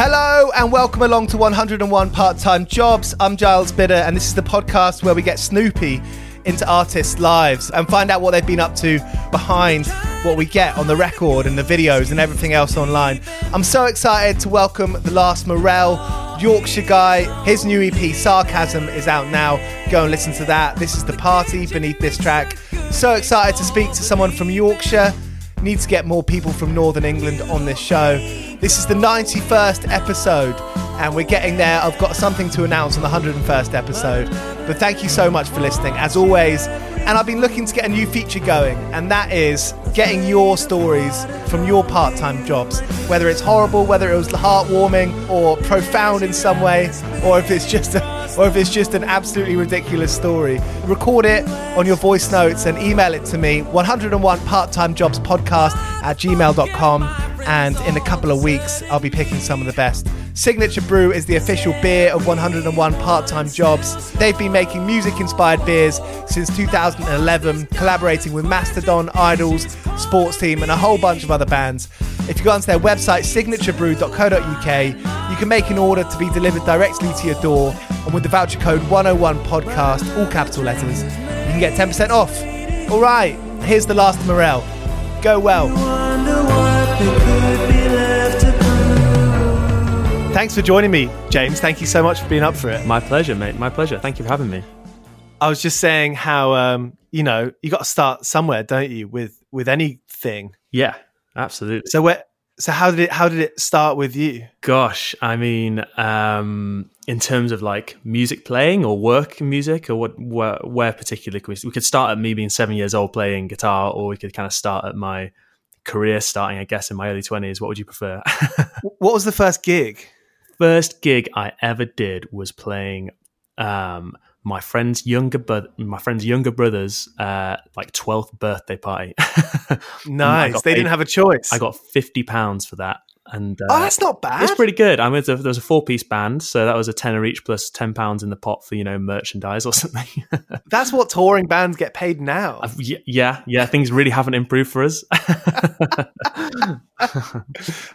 Hello and welcome along to 101 Part-Time Jobs. I'm Giles Bidder and this is the podcast where we get Snoopy into artists' lives and find out what they've been up to behind what we get on the record and the videos and everything else online. I'm so excited to welcome the last Morrell, Yorkshire guy. His new EP, Sarcasm, is out now. Go and listen to that. This is the party beneath this track. So excited to speak to someone from Yorkshire. Need to get more people from Northern England on this show. This is the 91st episode, and we're getting there. I've got something to announce on the 101st episode. But thank you so much for listening, as always. And I've been looking to get a new feature going, and that is getting your stories from your part time jobs. Whether it's horrible, whether it was heartwarming or profound in some way, or if it's just a or if it's just an absolutely ridiculous story. Record it on your voice notes and email it to me 101 part time jobs podcast at gmail.com. And in a couple of weeks, I'll be picking some of the best. Signature Brew is the official beer of 101 part time jobs. They've been making music inspired beers since 2011, collaborating with Mastodon, IDLES, Sports Team, and a whole bunch of other bands. If you go onto their website, signaturebrew.co.uk, you can make an order to be delivered directly to your door. And with the voucher code 101 podcast, all capital letters, you can get 10% off. All right, here's the last Morrell. Go well. Thanks for joining me, James. Thank you so much for being up for it. My pleasure, mate. My pleasure. Thank you for having me. I was just saying how um, you know you got to start somewhere, don't you? With with anything. Yeah, absolutely. So where? So how did it? How did it start with you? Gosh, I mean, um, in terms of like music playing or work music, or what? Where, where particularly? We, we could start at me being seven years old playing guitar, or we could kind of start at my career starting, I guess, in my early twenties. What would you prefer? what was the first gig? First gig I ever did was playing um, my friend's younger brother, my friend's younger brother's uh, like twelfth birthday party. nice. They paid, didn't have a choice. I got fifty pounds for that, and uh, oh, that's not bad. It's pretty good. I mean, there was a four piece band, so that was a tenner each plus ten pounds in the pot for you know merchandise or something. that's what touring bands get paid now. Uh, yeah, yeah. Things really haven't improved for us.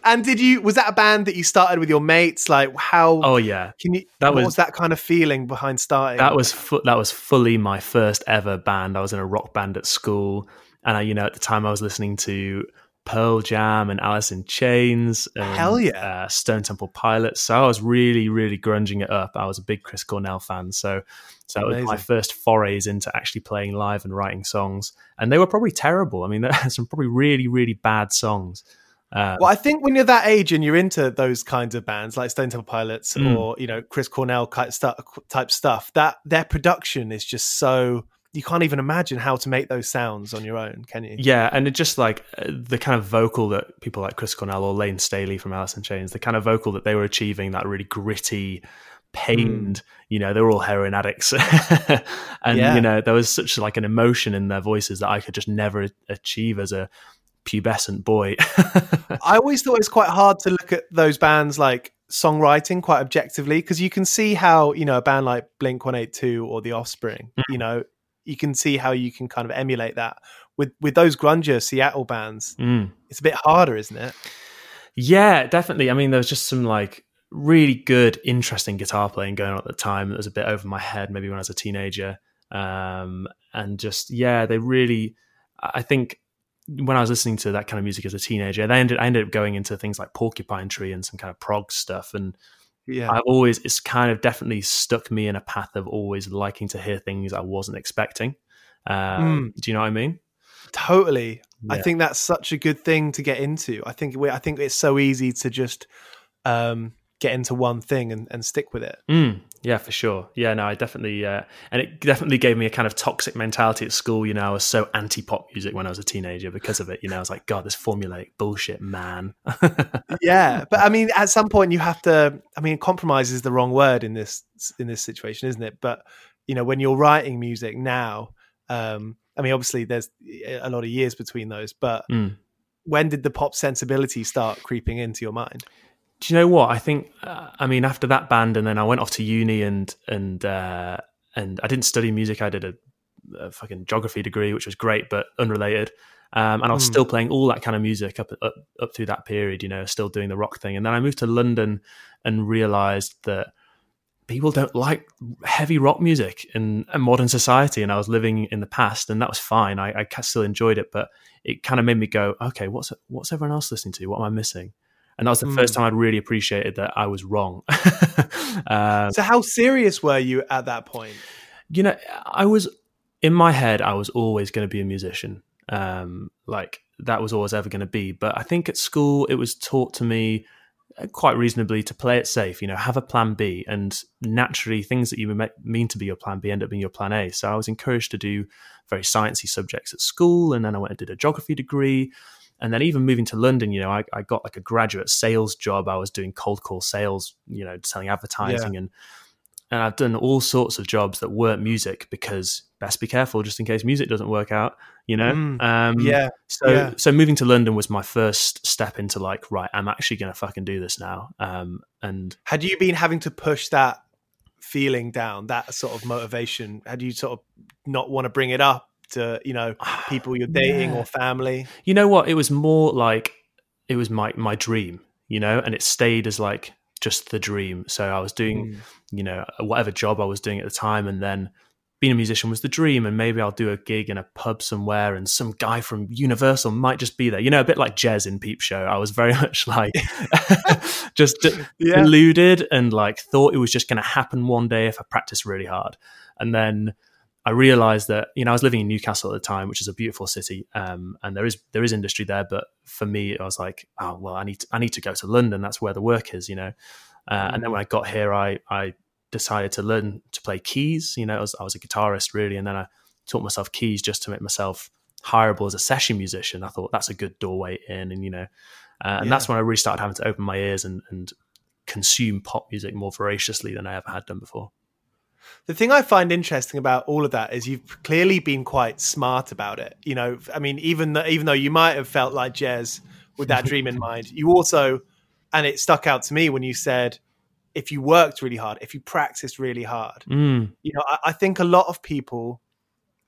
and did you? Was that a band that you started with your mates? Like how? Oh yeah. Can you? That was, was that kind of feeling behind starting? That was fu- that was fully my first ever band. I was in a rock band at school, and I, you know, at the time I was listening to Pearl Jam and Alice in Chains. And, Hell yeah. Uh, Stone Temple Pilots. So I was really, really grunging it up. I was a big Chris Cornell fan. So, so that was my first forays into actually playing live and writing songs. And they were probably terrible. I mean, there's some probably really, really bad songs. Um, well, I think when you're that age and you're into those kinds of bands like Stone Temple Pilots mm. or you know Chris Cornell type stuff, that their production is just so you can't even imagine how to make those sounds on your own, can you? Yeah, and it just like uh, the kind of vocal that people like Chris Cornell or Layne Staley from Alice in Chains, the kind of vocal that they were achieving, that really gritty, pained. Mm. You know, they were all heroin addicts, and yeah. you know there was such like an emotion in their voices that I could just never achieve as a pubescent boy. I always thought it's quite hard to look at those bands like songwriting quite objectively because you can see how you know a band like Blink One Eight Two or The Offspring, mm. you know, you can see how you can kind of emulate that with with those grungier Seattle bands. Mm. It's a bit harder, isn't it? Yeah, definitely. I mean, there was just some like really good, interesting guitar playing going on at the time. That was a bit over my head, maybe when I was a teenager. Um, and just yeah, they really. I think when I was listening to that kind of music as a teenager, I ended I ended up going into things like Porcupine Tree and some kind of prog stuff, and yeah. I've always it's kind of definitely stuck me in a path of always liking to hear things I wasn't expecting. Um, mm. Do you know what I mean? Totally. Yeah. I think that's such a good thing to get into. I think we, I think it's so easy to just um, get into one thing and, and stick with it. Mm, yeah, for sure. Yeah, no, I definitely, uh, and it definitely gave me a kind of toxic mentality at school. You know, I was so anti pop music when I was a teenager because of it. You know, I was like, God, this formulaic bullshit, man. yeah, but I mean, at some point you have to. I mean, compromise is the wrong word in this in this situation, isn't it? But you know, when you're writing music now, um, I mean, obviously there's a lot of years between those, but. Mm. When did the pop sensibility start creeping into your mind? Do you know what? I think, uh, I mean, after that band, and then I went off to uni and and uh, and I didn't study music. I did a, a, fucking geography degree, which was great, but unrelated. Um, and I was mm. still playing all that kind of music up, up up through that period. You know, still doing the rock thing. And then I moved to London and realized that people don't like heavy rock music in a modern society and i was living in the past and that was fine i, I still enjoyed it but it kind of made me go okay what's what's everyone else listening to what am i missing and that was the mm. first time I'd really appreciated that I was wrong. um, so, how serious were you at that point? You know, I was in my head. I was always going to be a musician. Um, like that was always ever going to be. But I think at school it was taught to me uh, quite reasonably to play it safe. You know, have a plan B, and naturally things that you mean to be your plan B end up being your plan A. So I was encouraged to do very sciencey subjects at school, and then I went and did a geography degree. And then even moving to London, you know, I, I got like a graduate sales job. I was doing cold call sales, you know, selling advertising yeah. and and I've done all sorts of jobs that weren't music because best be careful just in case music doesn't work out, you know? Mm, um, yeah. So, yeah. so moving to London was my first step into like, right, I'm actually going to fucking do this now. Um, and had you been having to push that feeling down, that sort of motivation? Had you sort of not want to bring it up to you know people you're dating yeah. or family you know what it was more like it was my my dream, you know, and it stayed as like just the dream. So I was doing, mm. you know, whatever job I was doing at the time, and then being a musician was the dream. And maybe I'll do a gig in a pub somewhere, and some guy from Universal might just be there. You know, a bit like Jez in Peep Show. I was very much like just yeah. deluded and like thought it was just going to happen one day if I practiced really hard, and then I realized that you know I was living in Newcastle at the time, which is a beautiful city, um, and there is there is industry there. But for me, I was like, oh well, I need to, I need to go to London. That's where the work is, you know. Uh. And then mm. when I got here, I I decided to learn to play keys. You know, I was, I was a guitarist really, and then I taught myself keys just to make myself hireable as a session musician. I thought that's a good doorway in, and you know, uh, and yeah. that's when I really started having to open my ears and, and consume pop music more voraciously than I ever had done before. The thing I find interesting about all of that is you've clearly been quite smart about it. You know, I mean, even though, even though you might have felt like Jez with that dream in mind, you also, and it stuck out to me when you said, if you worked really hard, if you practiced really hard, mm. you know, I, I, think a lot of people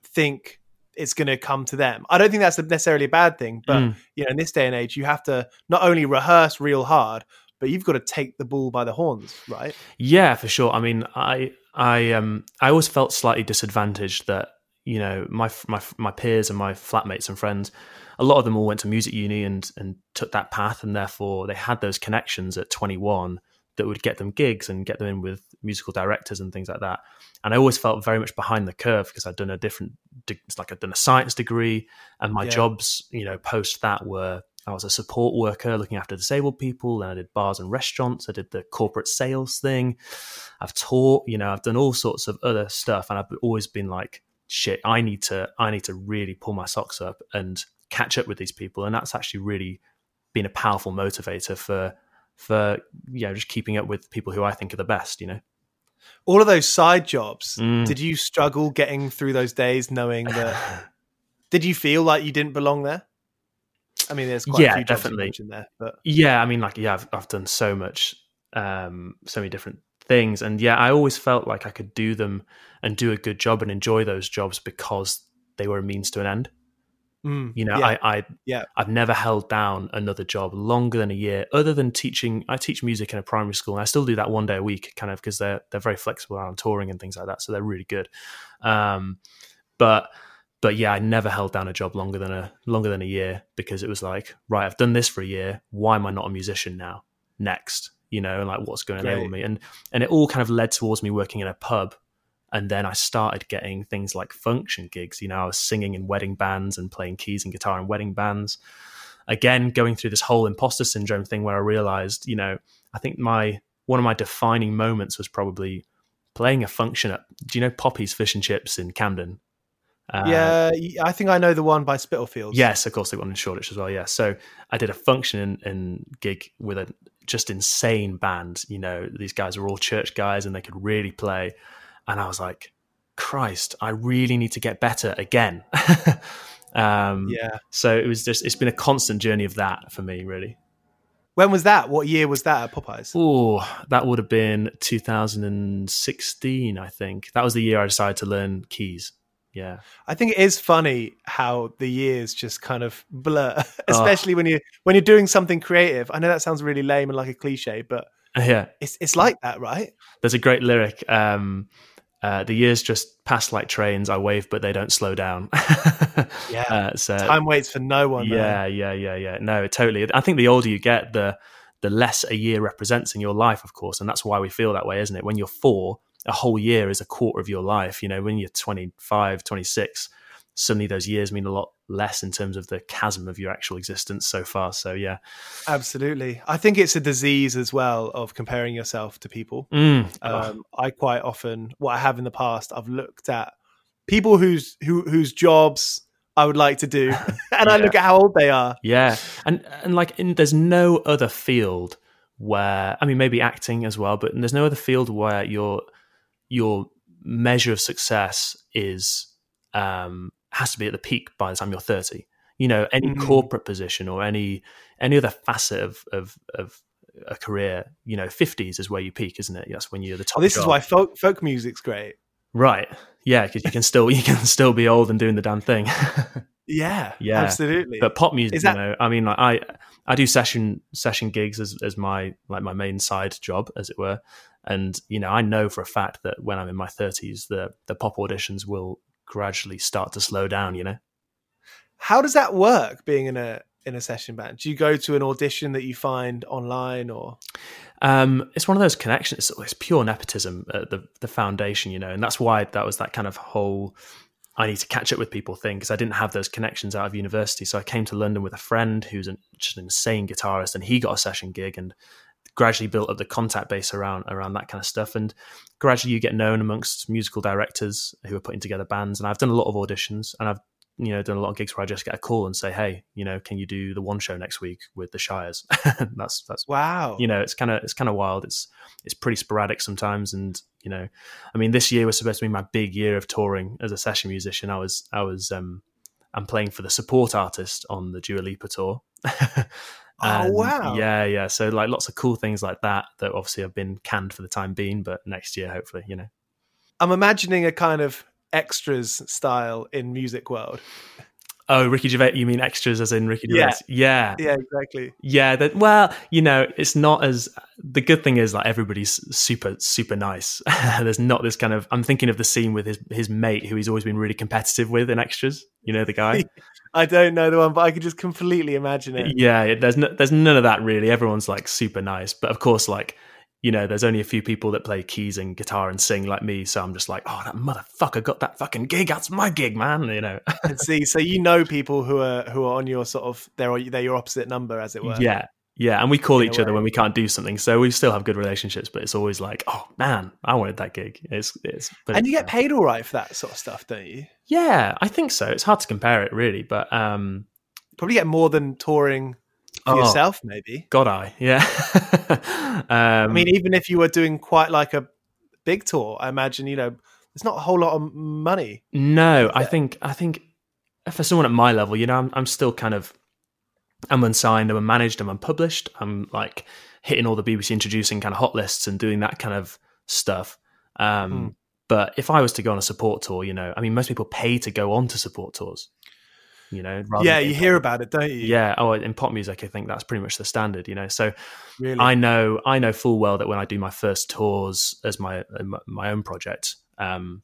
think it's going to come to them. I don't think that's necessarily a bad thing, but mm. you know, in this day and age, you have to not only rehearse real hard, but you've got to take the bull by the horns, right? Yeah, for sure. I mean, I I um I always felt slightly disadvantaged that you know my my my peers and my flatmates and friends, a lot of them all went to music uni and and took that path, and therefore they had those connections at 21 that would get them gigs and get them in with musical directors and things like that. And I always felt very much behind the curve because I'd done a different, it's like I'd done a science degree, and my yeah. jobs, you know, post that were I was a support worker looking after disabled people. Then I did bars and restaurants. I did the corporate sales thing. I've taught, you know, I've done all sorts of other stuff, and I've always been like, shit, I need to, I need to really pull my socks up and catch up with these people, and that's actually really been a powerful motivator for, for yeah, just keeping up with people who I think are the best, you know. All of those side jobs. Mm. Did you struggle getting through those days, knowing that? did you feel like you didn't belong there? I mean, there's quite yeah, a few definitely. in there, but yeah, I mean, like yeah, I've, I've done so much, um, so many different things, and yeah, I always felt like I could do them and do a good job and enjoy those jobs because they were a means to an end. Mm, you know, yeah, I, I, yeah, I've never held down another job longer than a year, other than teaching. I teach music in a primary school, and I still do that one day a week, kind of because they're they're very flexible around touring and things like that, so they're really good. Um, but but yeah, I never held down a job longer than a longer than a year because it was like, right, I've done this for a year. Why am I not a musician now? Next, you know, and like what's going to enable me? And and it all kind of led towards me working in a pub. And then I started getting things like function gigs. You know, I was singing in wedding bands and playing keys and guitar in wedding bands. Again, going through this whole imposter syndrome thing where I realized, you know, I think my one of my defining moments was probably playing a function at do you know Poppy's Fish and Chips in Camden? Uh, yeah, I think I know the one by Spitalfields. Yes, of course, they one in Shoreditch as well. Yeah, so I did a function in, in gig with a just insane band. You know, these guys were all church guys and they could really play, and I was like, Christ, I really need to get better again. um, yeah. So it was just it's been a constant journey of that for me, really. When was that? What year was that at Poppies? Oh, that would have been 2016, I think. That was the year I decided to learn keys. Yeah. I think it is funny how the years just kind of blur, especially oh. when you when you're doing something creative. I know that sounds really lame and like a cliche, but yeah, it's it's like that, right? There's a great lyric. Um, uh, the years just pass like trains. I wave, but they don't slow down. yeah. Uh, so time waits for no one. Yeah, yeah, yeah, yeah. No, totally. I think the older you get, the the less a year represents in your life, of course, and that's why we feel that way, isn't it? When you're four, a whole year is a quarter of your life. You know, when you're 25, 26, suddenly those years mean a lot less in terms of the chasm of your actual existence so far. So yeah, absolutely. I think it's a disease as well of comparing yourself to people. Mm. Um, I quite often, what I have in the past, I've looked at people whose who, whose jobs I would like to do, and yeah. I look at how old they are. Yeah, and and like, in, there's no other field where I mean, maybe acting as well, but there's no other field where you're your measure of success is um, has to be at the peak by the time you're 30 you know any mm-hmm. corporate position or any any other facet of, of of a career you know 50s is where you peak isn't it? That's when you're the top oh, this job. is why folk folk music's great. Right. Yeah because you can still you can still be old and doing the damn thing. Yeah yeah. absolutely. But pop music that- you know i mean like i I do session session gigs as as my like my main side job, as it were. And you know, I know for a fact that when I'm in my 30s, the the pop auditions will gradually start to slow down. You know, how does that work? Being in a in a session band, do you go to an audition that you find online, or um, it's one of those connections. It's, pure nepotism at the the foundation, you know, and that's why that was that kind of whole. I need to catch up with people thing because I didn't have those connections out of university. So I came to London with a friend who's an, just an insane guitarist, and he got a session gig, and gradually built up the contact base around around that kind of stuff. And gradually, you get known amongst musical directors who are putting together bands. And I've done a lot of auditions, and I've you know done a lot of gigs where I just get a call and say, "Hey, you know, can you do the one show next week with the Shires?" that's that's wow. You know, it's kind of it's kind of wild. It's it's pretty sporadic sometimes, and you know, I mean, this year was supposed to be my big year of touring as a session musician. I was I was um I'm playing for the support artist on the Dua Lipa tour. And, oh um, wow! Yeah, yeah. So like lots of cool things like that that obviously have been canned for the time being, but next year hopefully, you know. I'm imagining a kind of extras style in music world. Oh, Ricky Gervais. You mean extras as in Ricky Gervais? Yeah, yeah, yeah exactly. Yeah, that. Well, you know, it's not as. The good thing is like everybody's super, super nice. There's not this kind of. I'm thinking of the scene with his his mate, who he's always been really competitive with in extras. You know, the guy. I don't know the one, but I could just completely imagine it. Yeah, there's no, there's none of that really. Everyone's like super nice, but of course, like you know, there's only a few people that play keys and guitar and sing like me. So I'm just like, oh, that motherfucker got that fucking gig. That's my gig, man. You know. see, so you know people who are who are on your sort of they're they're your opposite number, as it were. Yeah, yeah, and we call each other when we can't do something, so we still have good relationships. But it's always like, oh man, I wanted that gig. It's it's. and you get paid all right for that sort of stuff, don't you? Yeah, I think so. It's hard to compare it really, but um, probably get more than touring for oh, yourself, maybe. God, I yeah. um, I mean, even if you were doing quite like a big tour, I imagine you know there's not a whole lot of money. No, I think I think for someone at my level, you know, I'm, I'm still kind of I'm unsigned, I'm unmanaged, I'm unpublished. I'm like hitting all the BBC introducing kind of hot lists and doing that kind of stuff. Um, mm. But if I was to go on a support tour, you know, I mean, most people pay to go on to support tours you know. Yeah, you hear about it, don't you? Yeah. Oh, in pop music, I think that's pretty much the standard, you know. So really? I know, I know full well that when I do my first tours as my my own project, um,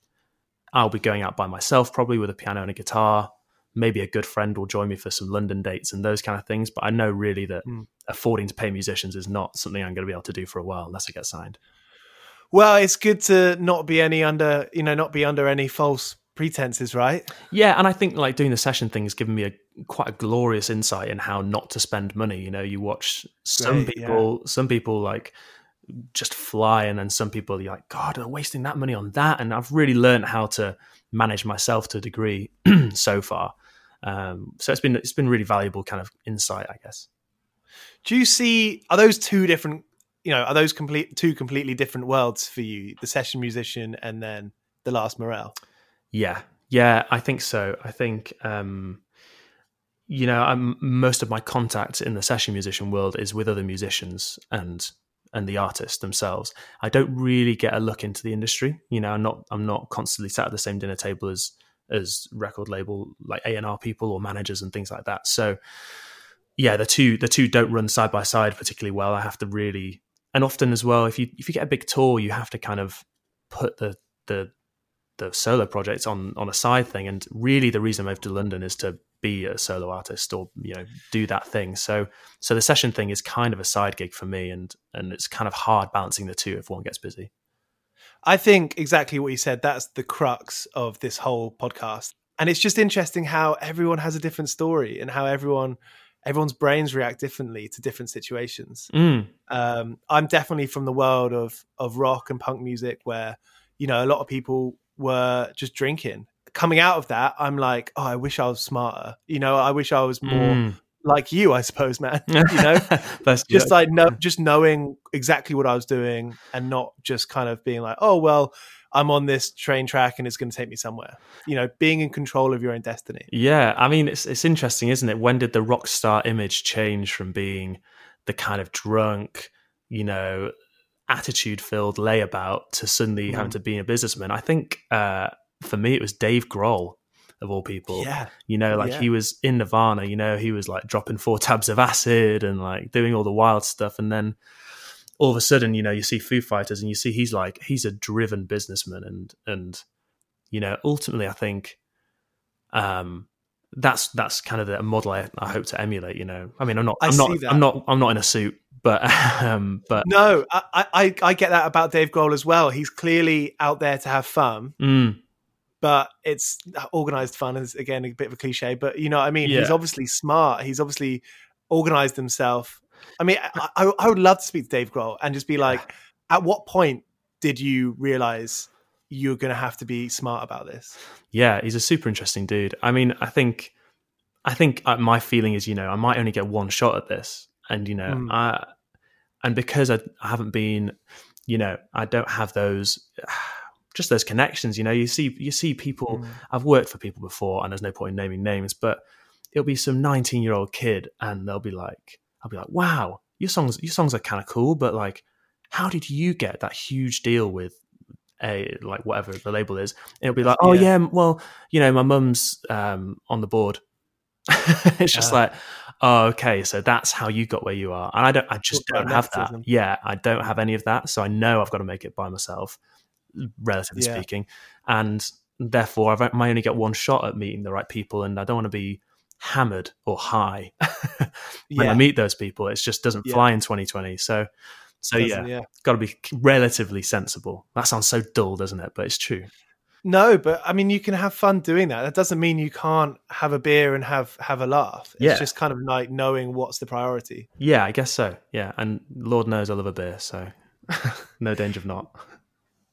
I'll be going out by myself, probably with a piano and a guitar. Maybe a good friend will join me for some London dates and those kind of things. But I know really that mm. affording to pay musicians is not something I'm going to be able to do for a while unless I get signed. Well, it's good to not be any under, you know, not be under any false pretenses, right? Yeah, and I think like doing the session thing has given me a quite a glorious insight in how not to spend money. You know, you watch some Great, people, yeah. some people like just fly, and then some people you're like, God, I'm wasting that money on that. And I've really learned how to manage myself to a degree so far. Um, so it's been it's been really valuable kind of insight, I guess. Do you see are those two different? You know, are those complete two completely different worlds for you? The session musician and then the last Morrell. Yeah, yeah, I think so. I think um, you know, I'm, most of my contact in the session musician world is with other musicians and and the artists themselves. I don't really get a look into the industry. You know, I'm not I'm not constantly sat at the same dinner table as as record label like A and R people or managers and things like that. So yeah, the two the two don't run side by side particularly well. I have to really and often as well if you if you get a big tour, you have to kind of put the the the solo projects on on a side thing. And really, the reason I moved to London is to be a solo artist or you know do that thing. So so the session thing is kind of a side gig for me, and and it's kind of hard balancing the two if one gets busy. I think exactly what you said. That's the crux of this whole podcast, and it's just interesting how everyone has a different story and how everyone everyone's brains react differently to different situations. Mm. Um, I'm definitely from the world of of rock and punk music, where you know a lot of people were just drinking. Coming out of that, I'm like, oh, I wish I was smarter. You know, I wish I was more mm. like you, I suppose, man. you know, just like no, just knowing exactly what I was doing and not just kind of being like, oh, well, I'm on this train track and it's going to take me somewhere. You know, being in control of your own destiny. Yeah, I mean, it's it's interesting, isn't it? When did the rock star image change from being the kind of drunk, you know, attitude filled layabout to suddenly mm. having to be a businessman. I think uh, for me, it was Dave Grohl. of all people. Yeah. You know, like Yeah. he was in Nirvana, you know, he was like dropping four tabs of acid and like doing all the wild stuff. And then all of a sudden, you know, you see Foo Fighters and you see he's like, he's a driven businessman. And, and, you know, ultimately, I think, um, that's that's kind of the model I, I hope to emulate. You know, I mean, I'm not, I'm not, that. I'm not, I'm not in a suit, but, um, but No, I, I I get that about Dave Grohl as well. He's clearly out there to have fun, mm, but it's organized fun is again a bit of a cliche. But you know what I mean? He's obviously smart. He's obviously organized himself. I mean, I, I, I would love to speak to Dave Grohl and just be like, at what point did you realize you're going to have to be smart about this? yeah, he's a super interesting dude. I mean, I think, I think uh, my feeling is, you know, I might only get one shot at this, and you know, Mm. I, and because I, I haven't been, you know, I don't have those, just those connections. You know, you see, you see people. Mm. I've worked for people before, and there's no point in naming names, but it'll be some 19 year old kid, and they'll be like, I'll be like, wow, your songs, your songs are kind of cool, but like, how did you get that huge deal with a like whatever the label is? And it'll be like, oh Yeah. yeah, well, you know, my mum's um, on the board. it's just Ah. like, oh, okay, so that's how you got where you are, and I don't, I just don't have that. Yeah, I don't have any of that, so I know I've got to make it by myself, relatively Yeah. speaking, and therefore I've, I only get one shot at meeting the right people, and I don't want to be hammered or high when I meet those people. It just doesn't Yeah. fly in 2020. So, so yeah, yeah. got to be relatively sensible. That sounds so dull, doesn't it? But it's true. No, but I mean, you can have fun doing that. That doesn't mean you can't have a beer and have have a laugh. It's Yeah. just kind of like knowing what's the priority. Yeah, I guess so. Yeah, and Lord knows I love a beer, so no danger of not.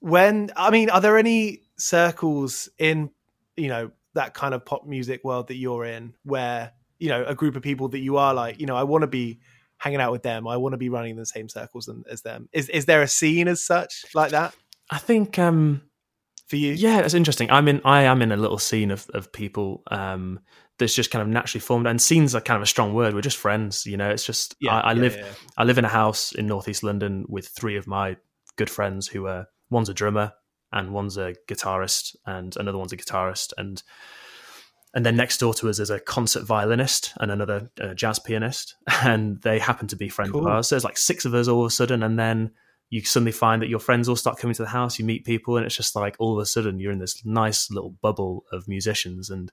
When I mean, are there any circles in you know that kind of pop music world that you're in where you know a group of people that you are like, you know, I want to be hanging out with them. I want to be running the same circles as them. Is is there a scene as such like that I think um for you? Yeah, it's interesting. I'm in. I am in a little scene of of people um, that's just kind of naturally formed. And scenes are kind of a strong word. We're just friends, you know. It's just Yeah, I, I yeah, live. yeah, yeah. I live in a house in northeast London with three of my good friends who are one's a drummer and one's a guitarist and another one's a guitarist and and then next door to us is a concert violinist and another uh, jazz pianist and they happen to be friends Cool. of ours. So there's like six of us all of a sudden and then you suddenly find that your friends all start coming to the house, you meet people, and it's just like all of a sudden you're in this nice little bubble of musicians and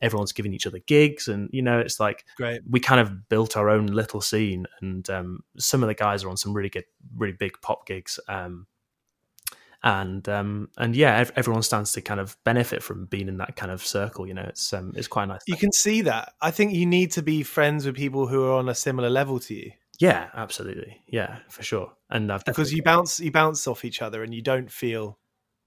everyone's giving each other gigs. And, you know, it's like Great. we kind of built our own little scene. And um, some of the guys are on some really good, really big pop gigs. Um, and um, and yeah, everyone stands to kind of benefit from being in that kind of circle. You know, it's um, it's quite nice. You can see that. I think you need to be friends with people who are on a similar level to you. Yeah, absolutely, yeah, for sure. And I've because you bounce you bounce off each other and you don't feel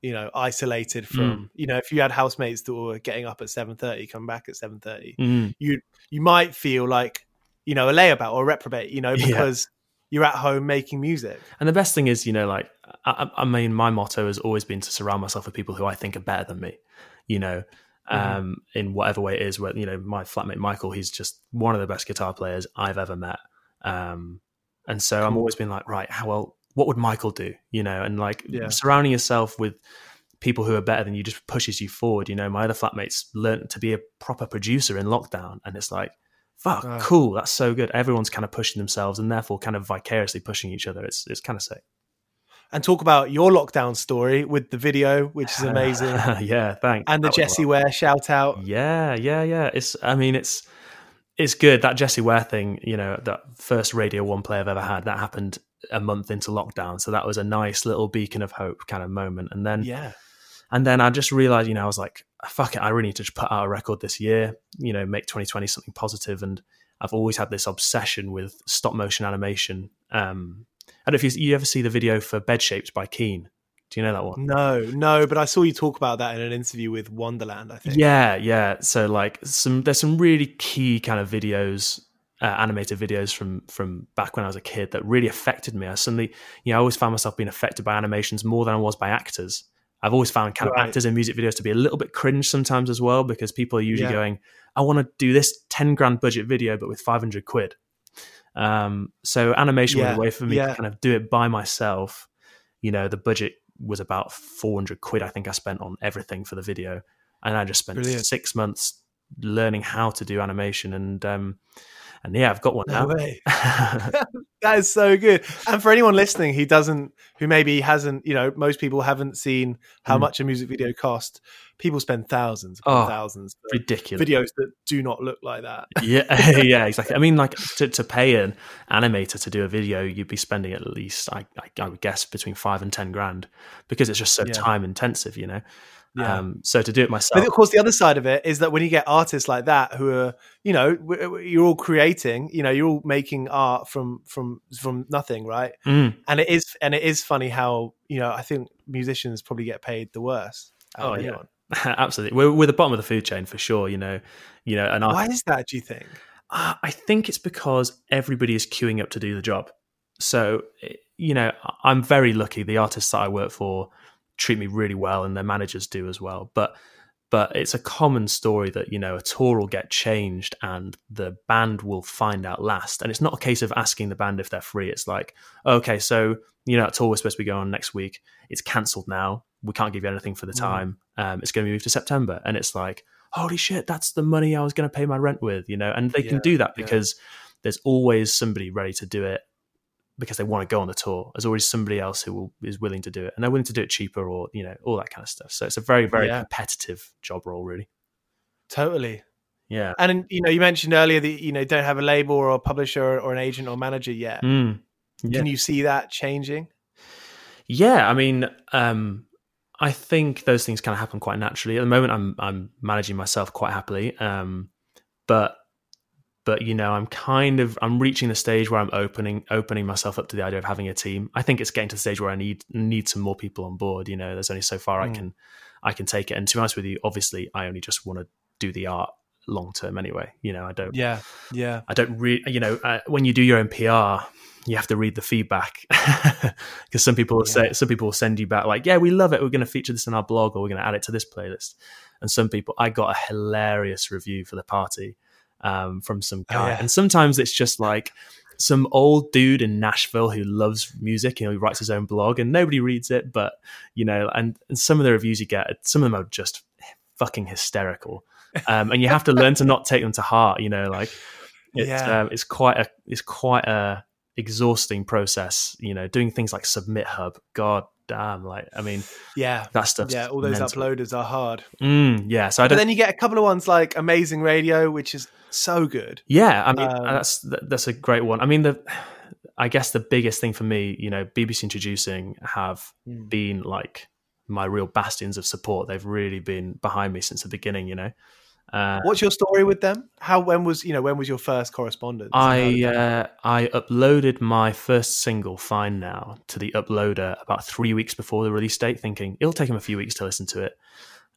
you know isolated from you know if you had housemates that were getting up at 7.30 come back at 7.30 Mm, you you might feel like you know a layabout or a reprobate you know Yeah. because you're at home making music And the best thing is, you know, like I, I mean, my motto has always been to surround myself with people who I think are better than me. You know, Mhm. um, in whatever way it is. Where you know, my flatmate Michael, he's just one of the best guitar players I've ever met. Um, and so I'm always been like, right, how well, what would Michael do? You know, and like Yeah. surrounding yourself with people who are better than you just pushes you forward. You know, my other flatmates learned to be a proper producer in lockdown, and it's like. Fuck, Ah. cool. That's so good. Everyone's kind of pushing themselves and therefore kind of vicariously pushing each other. It's it's kind of sick. and talk about your lockdown story with the video which is amazing yeah, thanks. and the jessie ware shout out Yeah, yeah, yeah. It's. I mean, it's it's good that Jessie Ware thing. You know, that first Radio One play I've ever had that happened a month into lockdown, so that was a nice little beacon of hope kind of moment. And then yeah and then I just realized, you know, I was like, fuck it, I really need to just put out a record this year. You know, make 2020 something positive. And I've always had this obsession with stop motion animation. Um, I don't know if you, you ever see the video for Bed Shaped by Keane. Do you know that one? no no but i saw you talk about that in an interview with wonderland i think Yeah, yeah. So like some there's some really key kind of videos, uh, animated videos from from back when I was a kid that really affected me. I suddenly, you know, I always found myself being affected by animations more than I was by actors. I've always found kind Right. of actors in music videos to be a little bit cringe sometimes as well because people are usually Yeah. going, "I want to do this ten grand budget video, but with five hundred quid." Um, so animation was Yeah, a way for me yeah. to kind of do it by myself. You know, the budget was about four hundred quid. I think I spent on everything for the video and I just spent Brilliant. six months learning how to do animation, and um, and yeah, I've got one No now. that is so good. And for anyone listening who doesn't, who maybe hasn't, you know, most people haven't seen how Mm. much a music video cost. People spend thousands upon Oh, thousands Ridiculous. videos that do not look like that. yeah, yeah, exactly. I mean, like to, to pay an animator to do a video, you'd be spending at least, I, I, I would guess, between five and ten grand because it's just so Yeah. time intensive, you know. Yeah. Um, so to do it myself, But of course, the other side of it is that when you get artists like that who are, you know, you're all creating, you know, you're all making art from from from nothing, right? Mm. And it is and it is funny how you know I think musicians probably get paid the worst. Oh, yeah. absolutely, we're, we're the bottom of the food chain for sure. You know, you know, and Why is that? Do you think? Uh, I think it's because everybody is queuing up to do the job. So, eh, you know, I'm very lucky. The artists that I work for treat me really well, and their managers do as well. But but it's a common story that you know a tour will get changed and the band will find out last. And it's not a case of asking the band if they're free. It's like okay so you know that tour was supposed to be going on next week it's cancelled now. We can't give you anything for the Mm. time. Um, it's going to be moved to september. And it's like holy shit that's the money i was going to pay my rent with you know? And they Yeah, can do that yeah. because there's always somebody ready to do it because they want to go on the tour. There's always somebody else who will, is willing to do it, and they're willing to do it cheaper, or you know, all that kind of stuff. So it's a very, very Yeah. competitive job role, really. Totally. Yeah. And you know, you mentioned earlier that you know don't have a label or a publisher or an agent or manager yet. Mm. Yeah. Can you see that changing? Yeah, I mean, um, I think those things kind of happen quite naturally. At the moment, I'm I'm managing myself quite happily, um, but but you know, I'm kind of I'm reaching the stage where I'm opening opening myself up to the idea of having a team. I think it's getting to the stage where I need need some more people on board. You know, there's only so far I Mm. can I can take it. And to be honest with you, obviously, I only just want to do the art long term anyway. You know, I don't Yeah, yeah, I don't read, you know, uh, when you do your own PR, you have to read the feedback because some people will say, some people will send you back like, yeah, we love it. We're going to feature this in our blog or we're going to add it to this playlist. And some people, I got a hilarious review for the party um, from some Oh, guy. yeah. And sometimes it's just like some old dude in Nashville who loves music, you know, he writes his own blog and nobody reads it. But, you know, and, and some of the reviews you get, some of them are just fucking hysterical. Um, and you have to learn to not take them to heart, you know, like, it's Yeah. um, it's quite a it's quite a exhausting process you know doing things like SubmitHub god damn like i mean yeah, that stuff yeah. All those uploaders are hard, mm, yeah so i don't then you get a couple of ones like Amazing Radio, which is so good. yeah i mean Um, that's that's a great one i mean the i guess the biggest thing for me you know bbc introducing have Mm. been like my real bastions of support they've really been behind me since the beginning you know uh, What's your story with them? How when was you know when was your first correspondence? I uh, I uploaded my first single, "Fine Now," to the uploader about three weeks before the release date, thinking it'll take them a few weeks to listen to it,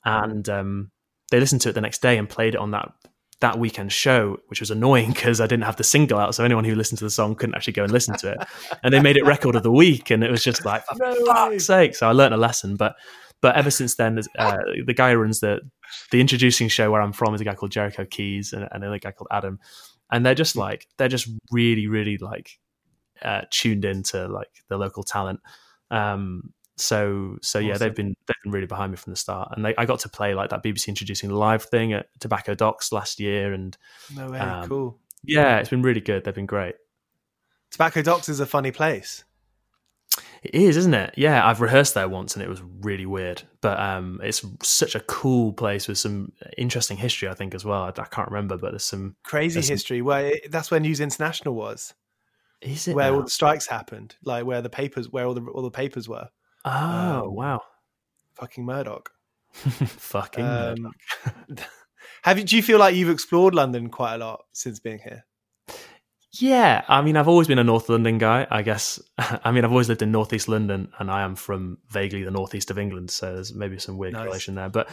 and um, they listened to it the next day and played it on that that weekend show, which was annoying because I didn't have the single out, so anyone who listened to the song couldn't actually go and listen to it. and they made it record of the week, and it was just like, for No fuck's sake! So I learned a lesson, but but ever since then, uh, the guy who runs the the introducing show where I'm from is a guy called Jericho Keys and, and another guy called Adam, and they're just like they're just really really like uh, tuned into like the local talent. Um, so so yeah, Awesome. they've been they've been really behind me from the start, and they, I got to play like that BBC introducing live thing at Tobacco Docks last year, and no way, um, cool. yeah, it's been really good. They've been great. Tobacco Docks is a funny place. It is, isn't it? Yeah, I've rehearsed there once and it was really weird. But um, it's such a cool place with some interesting history, I think, as well. I, I can't remember, but there's some. Crazy There's some- history. Where it, that's where News International was, Is it? where now? all the strikes happened, like where the papers, where all the all the papers were. oh, um, wow. Fucking Murdoch. Fucking. Um, have you? Do you feel like you've explored London quite a lot since being here? Yeah, I mean, I've always been a North London guy, I guess. I mean, I've always lived in Northeast London, and I am from vaguely the northeast of England, so there's maybe some weird Nice. correlation there. But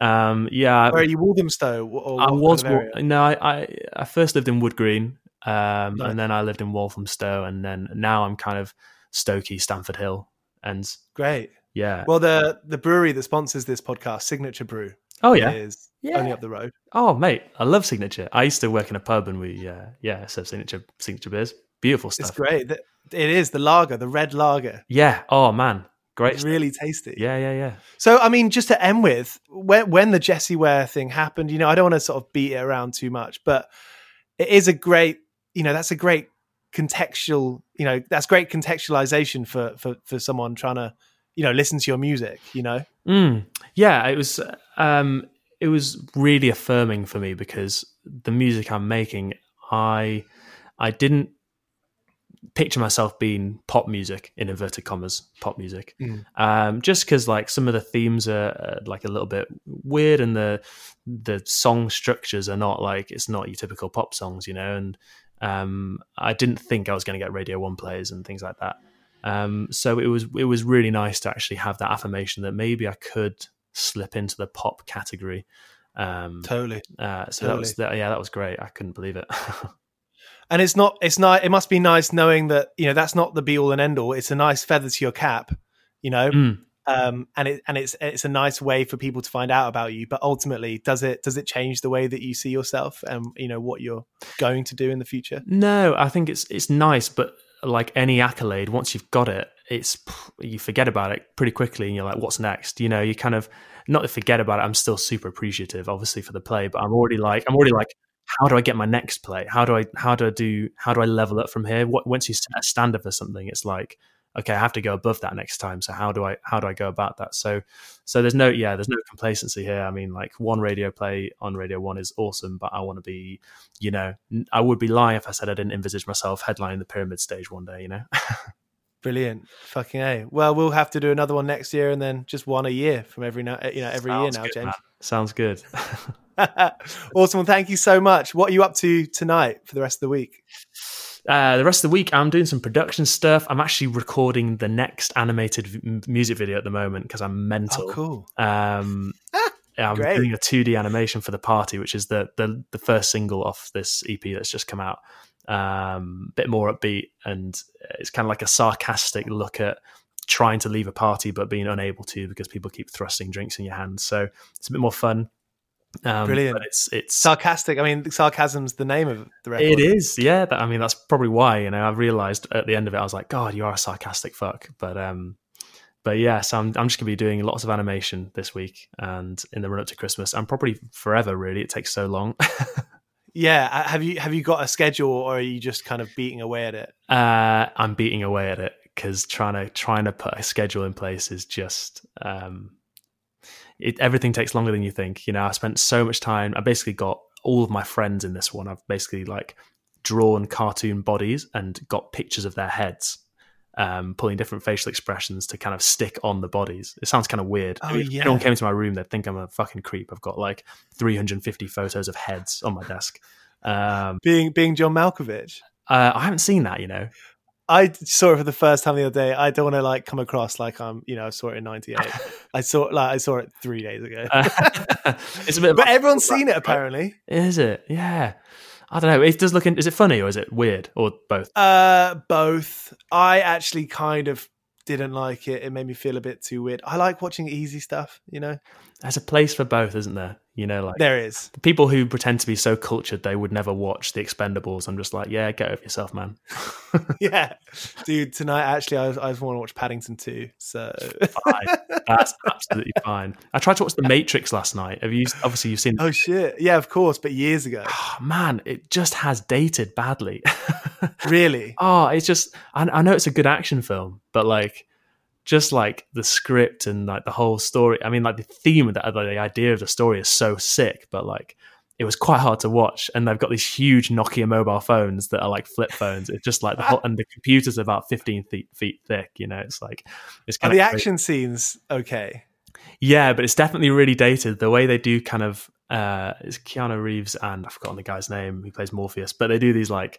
um, yeah, Where are you, Walthamstow? I was kind of no, I, I I first lived in Wood Green, um, Nice. and then I lived in Walthamstow, and then now I'm kind of Stokey, Stamford Hill, and Great. yeah. Well, the the brewery that sponsors this podcast, Signature Brew, oh yeah, is Yeah. only up the road. oh mate, I love Signature. I used to work in a pub, and we uh, yeah, so Signature Signature beers, beautiful stuff. It's great. It is the lager, the red lager. Yeah. Oh man. great, It's really tasty. Yeah, yeah, yeah. So, I mean, just to end with, when when the Jessie Ware thing happened, you know, I don't want to sort of beat it around too much, but it is a great, you know, that's a great contextual, you know, that's great contextualization for for for someone trying to, you know, listen to your music. You know, Mm, yeah, it was. Um, it was really affirming for me because the music I'm making, I, I didn't picture myself being pop music in inverted commas, pop music. Mm. Um, just because like some of the themes are uh, like a little bit weird, and the the song structures are not like it's not your typical pop songs, you know. And um, I didn't think I was going to get Radio One plays and things like that. Um, so it was it was really nice to actually have that affirmation that maybe I could slip into the pop category. Um, totally. uh, so that was that, yeah, that was great. I couldn't believe it. And it's not, it's not, it must be nice knowing that you know that's not the be all and end all. It's a nice feather to your cap, you know. Mm. Um, and it and it's it's a nice way for people to find out about you. But ultimately, does it does it change the way that you see yourself and you know what you're going to do in the future? No, I think it's it's nice, but like any accolade, once you've got it, it's you forget about it pretty quickly, and you're like, "What's next?" You know, you kind of not forget about it. I'm still super appreciative, obviously, for the play, but I'm already like, I'm already like, how do I get my next play? How do I how do I do how do I level up from here? What, once you set a standard for something, it's like, okay, I have to go above that next time. So how do I how do I go about that? So so there's no yeah, there's no complacency here. I mean, like one radio play on Radio One is awesome, but I want to be, you know, I would be lying if I said I didn't envisage myself headlining the pyramid stage one day. You know. Brilliant, fucking a. Well, we'll have to do another one next year, and then just one a year from every now, you know, every Sounds year now, good, James. man. Sounds good. awesome. Well, thank you so much. What are you up to tonight for the rest of the week? Uh, the rest of the week, I'm doing some production stuff. I'm actually recording the next animated v- music video at the moment because I'm mental. Oh, cool. Um, I'm Great. doing a 2D animation for the party, which is the the, the first single off this EP that's just come out. Um, bit more upbeat, and it's kind of like a sarcastic look at trying to leave a party but being unable to because people keep thrusting drinks in your hands. So it's a bit more fun. Um, Brilliant. But it's it's Sarcastic. I mean, sarcasm's the name of the record. it is, yeah. That, I mean, that's probably why. You know, I realized at the end of it, I was like, God, you are a sarcastic fuck. But um, but yeah, so I'm I'm just gonna be doing lots of animation this week and in the run up to Christmas and probably forever. Really, it takes so long. Yeah. uh, Have you have you got a schedule, or are you just kind of beating away at it? uh, I'm beating away at it because trying to trying to put a schedule in place is just um, it, everything takes longer than you think. You know, I spent so much time. I basically got all of my friends in this one. I've basically like drawn cartoon bodies and got pictures of their heads, um, pulling different facial expressions to kind of stick on the bodies. It sounds kind of weird. Oh, if yeah. anyone came into my room, they'd think I'm a fucking creep. I've got like 350 photos of heads on my desk. Um, Being being John Malkovich. uh, I haven't seen that, you know. I saw it for the first time the other day. I don't want to like come across like I'm, you know, I saw it in '98. I saw like I saw it three days ago. Uh, it's a bit, but everyone's seen it apparently. Is it? Yeah. I don't know. It does look. In, is it funny or is it weird or both? Uh, both. I actually kind of didn't like it. It made me feel a bit too weird. I like watching easy stuff. You know, There's a place for both, isn't there? You know, like there is. people who pretend to be so cultured they would never watch The Expendables. I'm just like, yeah, get over yourself, man. yeah, dude. Tonight, actually, I, was, I just want to watch Paddington 2. So. That's absolutely fine. I tried to watch The Matrix last night. Have you? Obviously, you've seen. oh shit, yeah, of course, but years ago. Oh, man, it just has dated badly. really? oh, it's just. I, I know it's a good action film, but like, just like the script and like the whole story. I mean, like the theme of the, the idea of the story is so sick, but like. It was quite hard to watch, and they've got these huge Nokia mobile phones that are like flip phones. It's just like the whole, and the computers are about fifteen feet, feet thick. You know, it's like it's Are kind the of action scenes okay? Yeah, but it's definitely really dated. The way they do kind of uh it's Keanu Reeves and I've forgotten the guy's name who plays Morpheus, but they do these like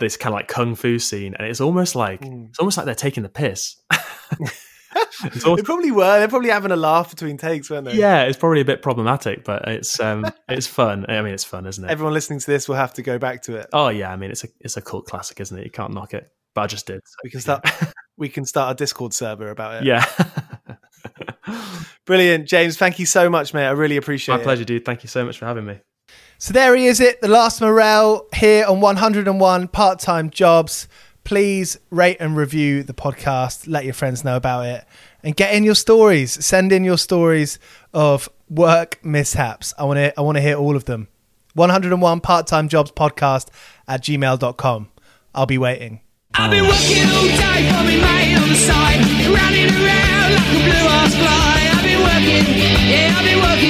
this kind of like kung fu scene, and it's almost like Mm. it's almost like they're taking the piss. it's they probably were. They're probably having a laugh between takes, weren't they? yeah, it's probably a bit problematic, but it's um it's fun. I mean, it's fun, isn't it? Everyone listening to this will have to go back to it. oh yeah, I mean it's a it's a cult classic, isn't it? You can't knock it. But I just did. so, We can start. know. We can start a Discord server about it. yeah. Brilliant, James. Thank you so much, mate. I really appreciate My it. My pleasure, dude. Thank you so much for having me. So there he is, it the last Morrell here on 101 part time jobs. please rate and review the podcast. Let your friends know about it and get in your stories. Send in your stories of work mishaps. I want to I want to hear all of them. 101 part-time jobs podcast at gmail.com. I'll be waiting. I've been working all day on the side, running around like a blue ass fly. I've been working, yeah, I've been working